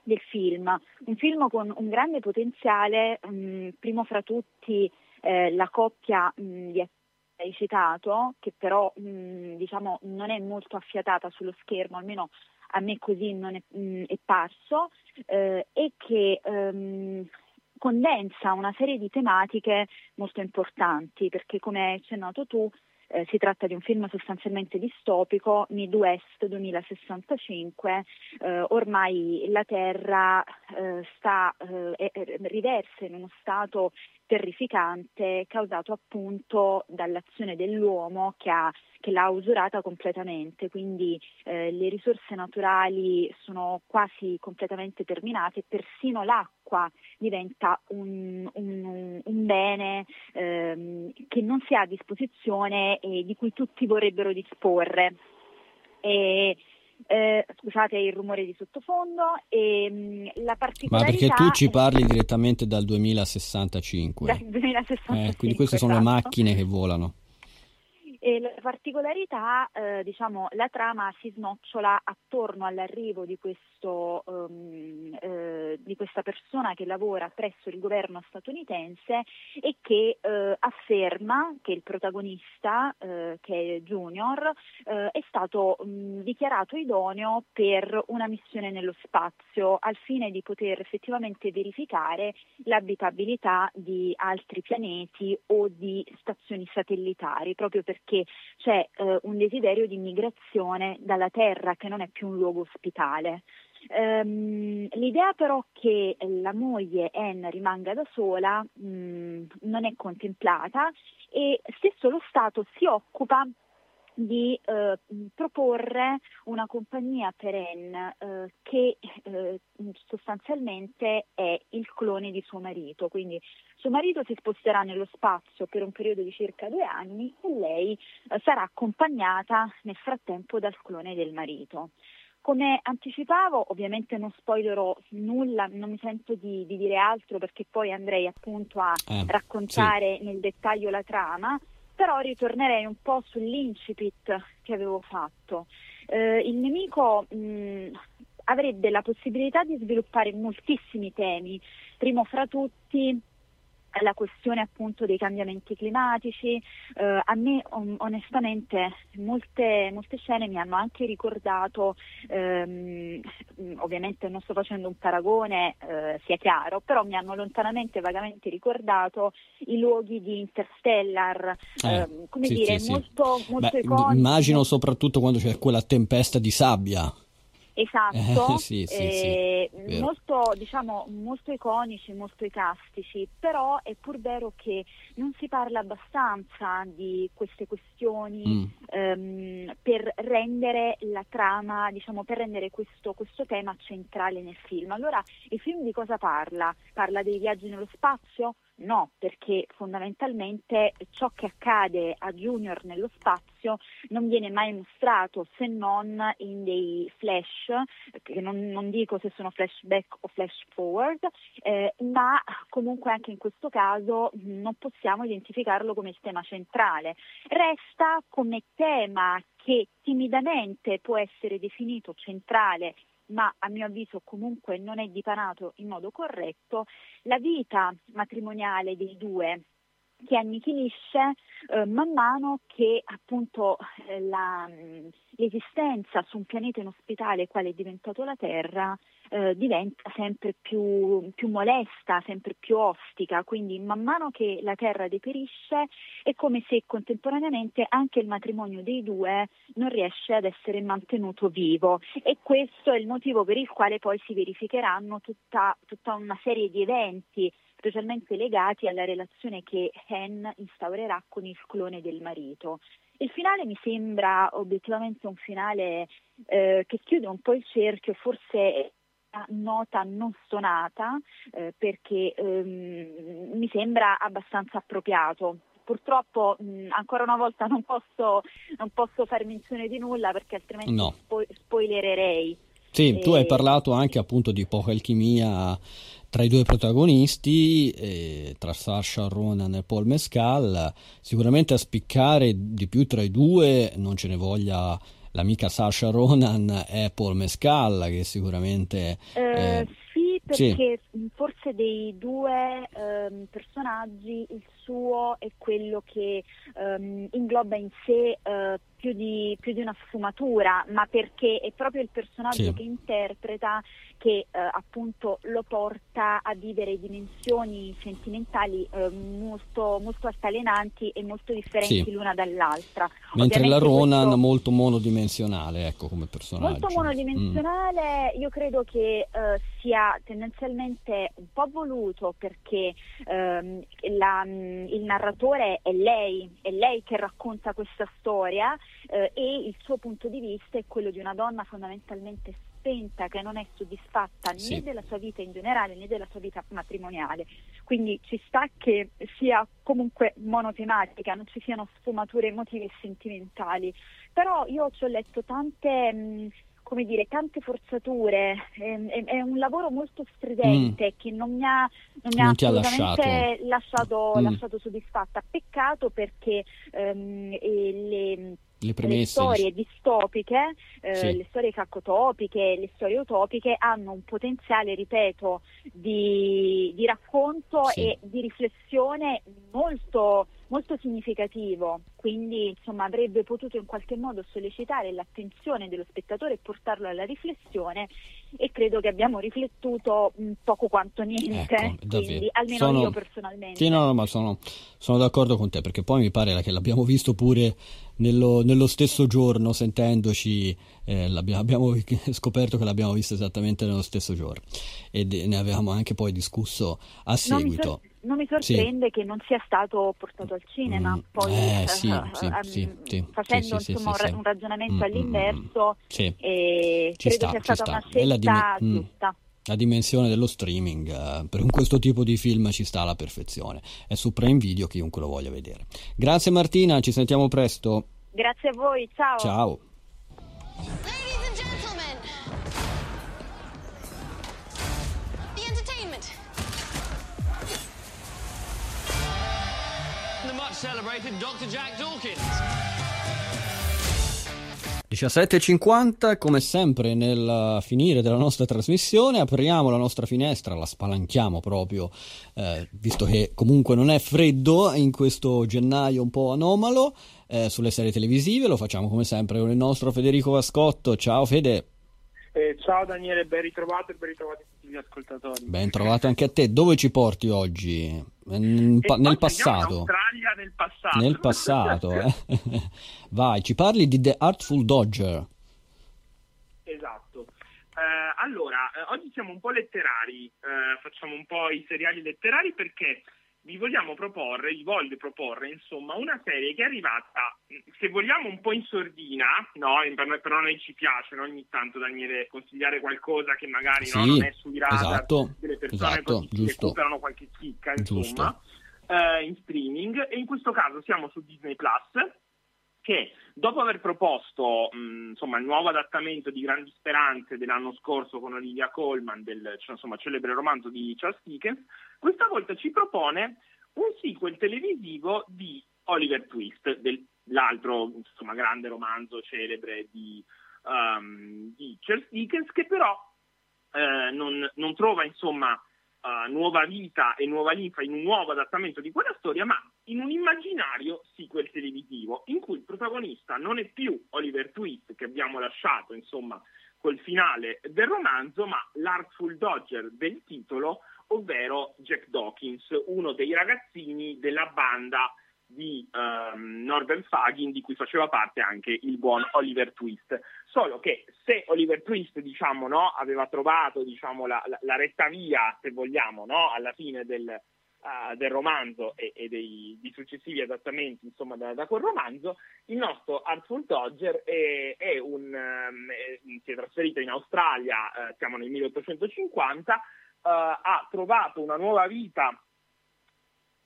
del film, un film con un grande potenziale, mh, mm, primo fra tutti eh, la coppia mh, mm, di hai citato, che però mh, mm, diciamo, non è molto affiatata sullo schermo, almeno a me così non è, è parso, eh, e che ehm, condensa una serie di tematiche molto importanti, perché come hai accennato tu, eh, si tratta di un film sostanzialmente distopico, Midwest 2065, eh, ormai la Terra eh, sta, eh, riversa in uno stato terrificante causato appunto dall'azione dell'uomo che, ha, che l'ha usurata completamente, quindi eh, le risorse naturali sono quasi completamente terminate persino l'acqua diventa un, un, un bene ehm, che non si ha a disposizione e di cui tutti vorrebbero disporre. E, eh, scusate il rumore di sottofondo e mh, la particolarità... Ma perché tu ci parli direttamente dal 2065? Dal 2065 eh, quindi queste esatto. sono le macchine che volano. E la particolarità, eh, diciamo, la trama si snocciola attorno all'arrivo di, questo, um, eh, di, questa persona che lavora presso il governo statunitense e che eh, afferma che il protagonista, eh, che è Junior, eh, è stato um, dichiarato idoneo per una missione nello spazio al fine di poter effettivamente verificare l'abitabilità di altri pianeti o di stazioni satellitari, proprio perché perché c'è eh, un desiderio di migrazione dalla terra che non è più un luogo ospitale. Um, l'idea però che la moglie Anne rimanga da sola mh, non è contemplata e stesso lo Stato si occupa di eh, proporre una compagnia perenne eh, che eh, sostanzialmente è il clone di suo marito, quindi suo marito si sposterà nello spazio per un periodo di circa due anni e lei eh, sarà accompagnata nel frattempo dal clone del marito. Come anticipavo, ovviamente non spoilerò nulla, non mi sento di, di dire altro perché poi andrei appunto a eh, raccontare sì. nel dettaglio la trama, però ritornerei un po' sull'incipit che avevo fatto. Eh, il nemico mh, avrebbe la possibilità di sviluppare moltissimi temi, primo fra tutti la questione appunto dei cambiamenti climatici. Eh, a me on- onestamente molte, molte, scene mi hanno anche ricordato, ehm, ovviamente non sto facendo un paragone, eh, sia chiaro, però mi hanno lontanamente, vagamente ricordato i luoghi di Interstellar, eh, ehm, come sì, dire, sì, molto, sì. molto Beh. Immagino soprattutto quando c'è quella tempesta di sabbia. Esatto, eh, sì, sì, eh, sì, molto, diciamo, molto iconici, molto icastici, però è pur vero che non si parla abbastanza di queste questioni mm. ehm, per rendere la trama, diciamo, per rendere questo, questo tema centrale nel film. Allora, il film di cosa parla? Parla dei viaggi nello spazio? No, perché fondamentalmente ciò che accade a Junior nello spazio non viene mai mostrato se non in dei flash, che non, non dico se sono flashback o flash forward, eh, ma comunque anche in questo caso non possiamo identificarlo come il tema centrale. Resta come tema che timidamente può essere definito centrale ma a mio avviso comunque non è dipanato in modo corretto, la vita matrimoniale dei due che annichilisce eh, man mano che appunto eh, la, l'esistenza su un pianeta inospitale quale è diventato la Terra eh, diventa sempre più, più, molesta, sempre più ostica, quindi man mano che la terra deperisce è come se contemporaneamente anche il matrimonio dei due non riesce ad essere mantenuto vivo e questo è il motivo per il quale poi si verificheranno tutta, tutta una serie di eventi specialmente legati alla relazione che Hen instaurerà con il clone del marito. Il finale mi sembra obiettivamente un finale eh, che chiude un po' il cerchio, forse nota non stonata eh, perché ehm, mi sembra abbastanza appropriato. Purtroppo mh, ancora una volta non posso, non posso, fare menzione di nulla perché altrimenti no. spo- spoilererei. Sì, e... tu hai parlato anche appunto di poca alchimia tra i due protagonisti, eh, tra Sarsha Ronan e Paul Mescal, sicuramente a spiccare di più tra i due non ce ne voglia l'amica Sasha Ronan è Paul Mescal, che sicuramente... Eh, eh, sì, perché sì. forse dei due eh, personaggi il suo è quello che ehm, ingloba in sé eh, più di, più di, una sfumatura, ma perché è proprio il personaggio sì. che interpreta che eh, appunto lo porta a vivere dimensioni sentimentali eh, molto, molto altalenanti e molto differenti sì. l'una dall'altra. Mentre Ovviamente la Ronan questo... molto monodimensionale, ecco come personaggio. Molto monodimensionale, mm. io credo che eh, sia tendenzialmente un po' voluto perché ehm, la, il narratore è lei, è lei che racconta questa storia eh, e il suo punto di vista è quello di una donna fondamentalmente spenta, che non è soddisfatta sì. né della sua vita in generale né della sua vita matrimoniale. Quindi ci sta che sia comunque monotematica, non ci siano sfumature emotive e sentimentali. Però io ci ho letto tante... Mh, come dire, tante forzature, è, è, un lavoro molto stridente mm. che non mi ha, non mi non ha assolutamente lasciato, lasciato, mm. lasciato, soddisfatta. Peccato perché ehm, le le, le storie distopiche, eh, sì. le storie cacotopiche, le storie utopiche hanno un potenziale, ripeto, di, di racconto sì. e di riflessione molto, molto significativo, quindi insomma, avrebbe potuto in qualche modo sollecitare l'attenzione dello spettatore e portarlo alla riflessione e credo che abbiamo riflettuto poco quanto niente, ecco, quindi, almeno sono... io personalmente. Sì, no, no, ma sono, sono, d'accordo con te perché poi mi pare che l'abbiamo visto pure nello, nello stesso giorno sentendoci, eh, abbiamo scoperto che l'abbiamo visto esattamente nello stesso giorno e ne avevamo anche poi discusso a seguito non mi sorprende sì. che non sia stato portato al cinema, mm. poi eh, sì, uh, sì, um, facendo insomma, un ragionamento mm, all'inverso, eh, credo sta, sia stata una scelta dim- giusta. La dimensione dello streaming uh, per questo tipo di film ci sta alla perfezione. È su Prime Video, chiunque lo voglia vedere. Grazie Martina, ci sentiamo presto. Grazie a voi, ciao. Ciao. Celebrated Dr. Jack Dawkins. 17.50, come sempre nel finire della nostra trasmissione, apriamo la nostra finestra, la spalanchiamo proprio, eh, visto che comunque non è freddo in questo gennaio un po' anomalo, eh, sulle serie televisive, lo facciamo come sempre con il nostro Federico Vascotto. Ciao Fede. Eh, ciao Daniele, ben ritrovato e ben ritrovati gli ascoltatori. Ben trovato anche a te. Dove ci porti oggi? Pa- nel passato. Nel passato. Nel passato, eh. Vai, ci parli di The Artful Dodger. Esatto. Eh, allora, eh, oggi siamo un po' letterari, eh, facciamo un po' i seriali letterari perché vi vogliamo proporre, vi voglio proporre insomma una serie che è arrivata, se vogliamo un po' in sordina, no? però noi ci piace no? ogni tanto Daniele consigliare qualcosa che magari sì, no? non è sui radar esatto, delle persone esatto, giusto. recuperano qualche chicca insomma eh, in streaming e in questo caso siamo su Disney Plus che dopo aver proposto mh, insomma, il nuovo adattamento di Grandi Speranze dell'anno scorso con Olivia Colman del cioè, insomma, celebre romanzo di Charles Dickens, questa volta ci propone un sequel televisivo di Oliver Twist, dell'altro insomma, grande romanzo celebre di, um, di Charles Dickens, che però eh, non, non, trova insomma, uh, nuova vita e nuova linfa in un nuovo adattamento di quella storia, ma in un immaginario sequel televisivo in cui il protagonista non è più Oliver Twist che abbiamo lasciato insomma col finale del romanzo, ma l'Artful Dodger del titolo, ovvero Jack Dawkins, uno dei ragazzini della banda di um, Norbert Fagin di cui faceva parte anche il buon Oliver Twist. Solo che se Oliver Twist diciamo, no, aveva trovato diciamo, la, la, la, retta via, se vogliamo, no, alla fine del, uh, del romanzo e, e dei, dei, successivi adattamenti insomma, da, da, quel romanzo, il nostro Artful Dodger è, è un, um, si è trasferito in Australia, uh, siamo nel 1850, uh, ha trovato una nuova vita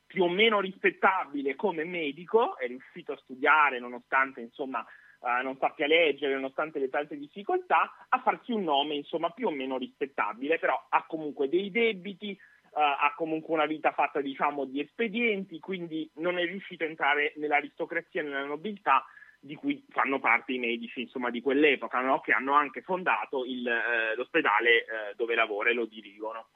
più o meno rispettabile come medico, è riuscito a studiare nonostante insomma uh, non sappia leggere, nonostante le tante difficoltà, a farsi un nome insomma più o meno rispettabile, però ha comunque dei debiti, uh, ha comunque una vita fatta diciamo di espedienti, quindi non è riuscito a entrare nell'aristocrazia nella nobiltà di cui fanno parte i medici insomma, di quell'epoca, no? che hanno anche fondato il, eh, l'ospedale eh, dove lavora e lo dirigono.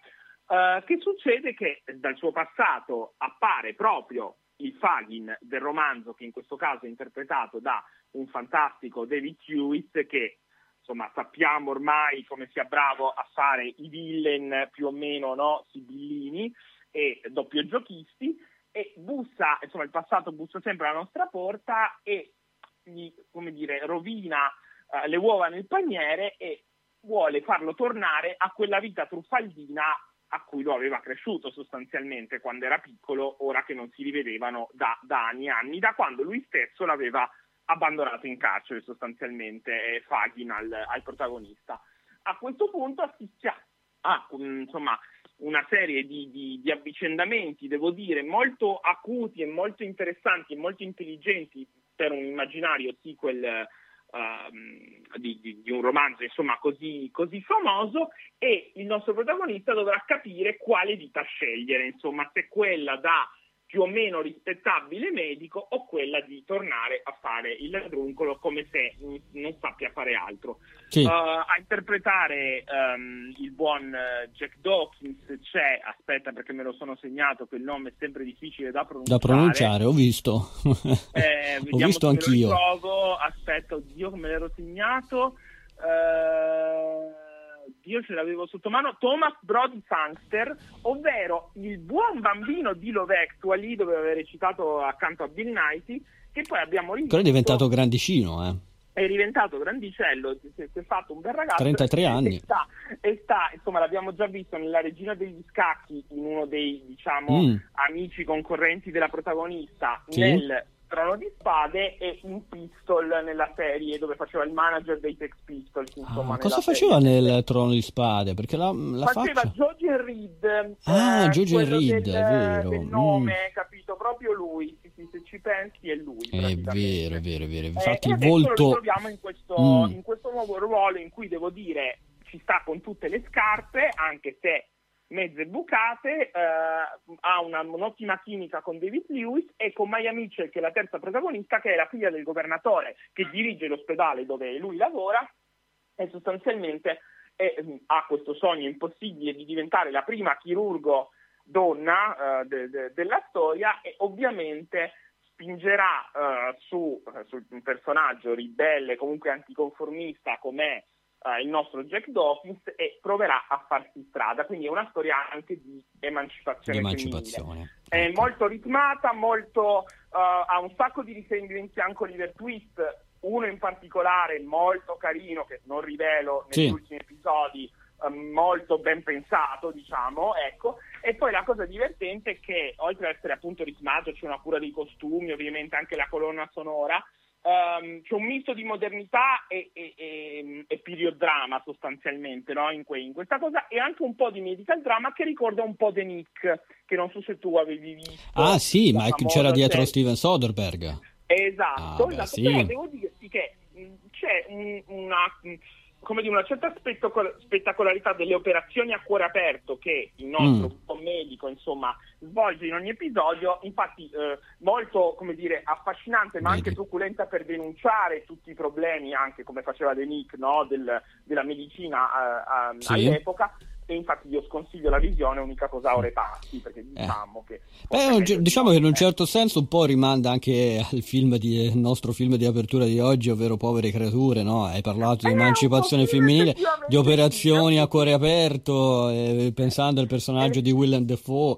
Uh, che succede che dal suo passato appare proprio il Fagin del romanzo, che in questo caso è interpretato da un fantastico David Hewitt, che insomma sappiamo ormai come sia bravo a fare i villain più o meno no, sibillini e doppio giochisti, e bussa, insomma il passato bussa sempre alla nostra porta e gli, come dire, rovina uh, le uova nel paniere e vuole farlo tornare a quella vita truffaldina a cui lo aveva cresciuto sostanzialmente quando era piccolo, ora che non si rivedevano da, da anni e anni, da quando lui stesso l'aveva abbandonato in carcere sostanzialmente, Fagin al, al, protagonista. A questo punto assistia a insomma, una serie di, di, di avvicendamenti, devo dire, molto acuti e molto interessanti e molto intelligenti per un immaginario sequel uh, di, di, un romanzo insomma così, così, famoso e il nostro protagonista dovrà capire quale vita scegliere, insomma se quella da più o meno rispettabile medico o quella di tornare a fare il ladruncolo come se non sappia fare altro. Sì. Uh, a interpretare um, il buon uh, Jack Dawkins c'è, aspetta perché me lo sono segnato, che il nome è sempre difficile da pronunciare. Da pronunciare, ho visto. eh, ho visto anch'io. Aspetta, oddio come l'ero segnato. Uh, io ce l'avevo sotto mano, Thomas Brody Sangster, ovvero il buon bambino di Love Actually, dove aveva recitato accanto a Bill Nighy, che poi abbiamo rivisto. Però è diventato grandicino, eh. È diventato grandicello, si è, si è fatto un bel ragazzo. 33 anni. E sta, e sta, insomma, l'abbiamo già visto nella Regina degli Scacchi, in uno dei, diciamo, mm. amici concorrenti della protagonista, sì. nel Trono di Spade e in Pistol nella serie dove faceva il manager dei Sex Pistols. Insomma, ah, cosa faceva serie. nel Trono di Spade? Perché la, la faceva faccia... George Reed. Ah, eh, George Reed, del, è vero. Del nome, mm. capito? Proprio lui. Sì, sì, se ci pensi è lui. È vero, è vero, è vero. Infatti eh, il volto... Lo troviamo in questo, mm. in questo nuovo ruolo in cui devo dire ci sta con tutte le scarpe, anche se mezze bucate, eh, ha una, un'ottima chimica con David Lewis e con Maya Mitchell, che è la terza protagonista, che è la figlia del governatore che dirige l'ospedale dove lui lavora e sostanzialmente è, ha questo sogno impossibile di diventare la prima chirurgo donna eh, de, de, della storia e ovviamente spingerà eh, su, su un personaggio ribelle, comunque anticonformista come uh, il nostro Jack Dawkins e proverà a farsi strada. Quindi è una storia anche di emancipazione, di emancipazione. È ecco. molto ritmata, molto, uh, ha un sacco di riferimenti anche Oliver Twist, uno in particolare molto carino che non rivelo negli sì. ultimi episodi, uh, molto ben pensato, diciamo, ecco. E poi la cosa divertente è che oltre ad essere appunto ritmato c'è una cura dei costumi, ovviamente anche la colonna sonora, Um, c'è un misto di modernità e, e, e, e period drama sostanzialmente no? in, que, in, questa cosa e anche un po' di medical drama che ricorda un po' The Nick che non so se tu avevi visto ah sì ma c'era dietro Steven Soderbergh esatto, ah, beh, esatto. Sì. però devo dirti che c'è un, una come dire, una certa spettacolarità delle operazioni a cuore aperto che il nostro mm. medico insomma, svolge in ogni episodio, infatti eh, molto come dire, affascinante ma anche truculenta per denunciare tutti i problemi, anche come faceva De Nick, no? Del, della medicina eh, sì. all'epoca e infatti io sconsiglio la visione unica cosa ore passi perché eh. diciamo eh. che Beh, diciamo che in un certo senso un po' rimanda anche al film di, al nostro film di apertura di oggi ovvero Povere creature no? hai parlato di eh, emancipazione femminile di operazioni a cuore aperto eh, pensando al personaggio di Willem Dafoe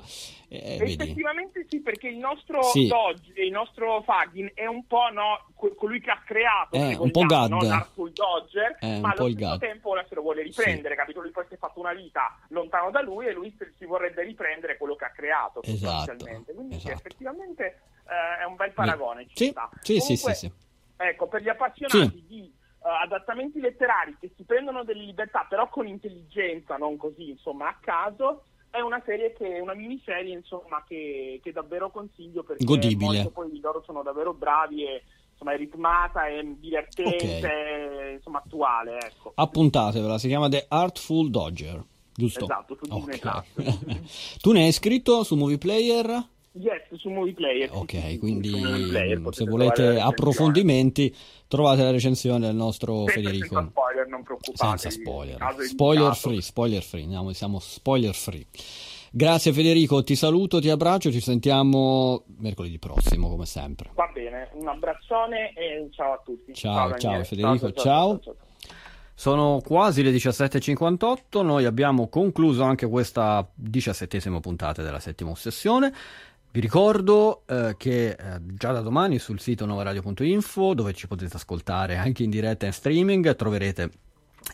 eh, Effettivamente sì, perché il nostro sì. Dodge, il nostro Fagin è un po' no, colui che ha creato eh, un po' Gad. no, Dodger, eh, ma allo stesso tempo ora se lo vuole riprendere, sì. capito? Lui poi si è fatto una vita lontano da lui e lui si vorrebbe riprendere quello che ha creato esatto. Quindi esatto. Sì, effettivamente eh, è un bel paragone. Sì, sì, Comunque, sì, Ecco, per gli appassionati di Uh, adattamenti letterari che si prendono delle libertà, però con intelligenza, non così, insomma, a caso, è una serie che una miniserie insomma che, che davvero consiglio perché godibile poi loro sono davvero bravi e insomma è ritmata è divertente okay. insomma attuale ecco. appuntatevela si chiama The Artful Dodger giusto? esatto su okay. tu ne hai scritto su Movie Player? Yes, su Movie Player. Ok, sì, quindi player, se volete approfondimenti trovate la recensione del nostro senza, Federico. Senza spoiler, non preoccupate. Senza spoiler. Spoiler free, spoiler free, Andiamo, siamo spoiler free. Grazie Federico, ti saluto, ti abbraccio, ci sentiamo mercoledì prossimo come sempre. Va bene, un abbraccione e ciao a tutti. Ciao, ciao, ciao Federico, ciao. ciao. Sono quasi le 17.58, noi abbiamo concluso anche questa diciassettesima puntata della settima ossessione. Vi ricordo eh, che eh, già da domani sul sito novaradio.info, dove ci potete ascoltare anche in diretta e in streaming, troverete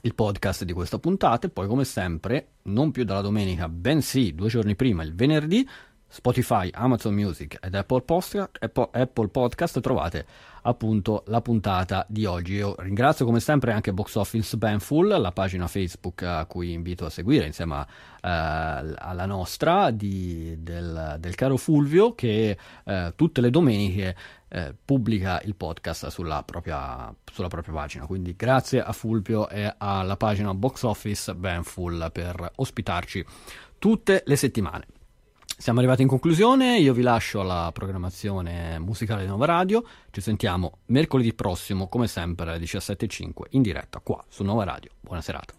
il podcast di questa puntata. E poi come sempre, non più dalla domenica, bensì due giorni prima, il venerdì, Spotify, Amazon Music ed Apple Podcast, Apple Podcast trovate appunto la puntata di oggi. Io ringrazio come sempre anche Box Office Banful, la pagina Facebook a cui invito a seguire insieme a, uh, alla nostra di, del, del, caro Fulvio che uh, tutte le domeniche uh, pubblica il podcast sulla propria, sulla propria pagina. Quindi grazie a Fulvio e alla pagina Box Office Banful per ospitarci tutte le settimane. Siamo arrivati in conclusione, io vi lascio alla programmazione musicale di Nova Radio, ci sentiamo mercoledì prossimo come sempre alle 17.05 in diretta qua su Nova Radio. Buona serata.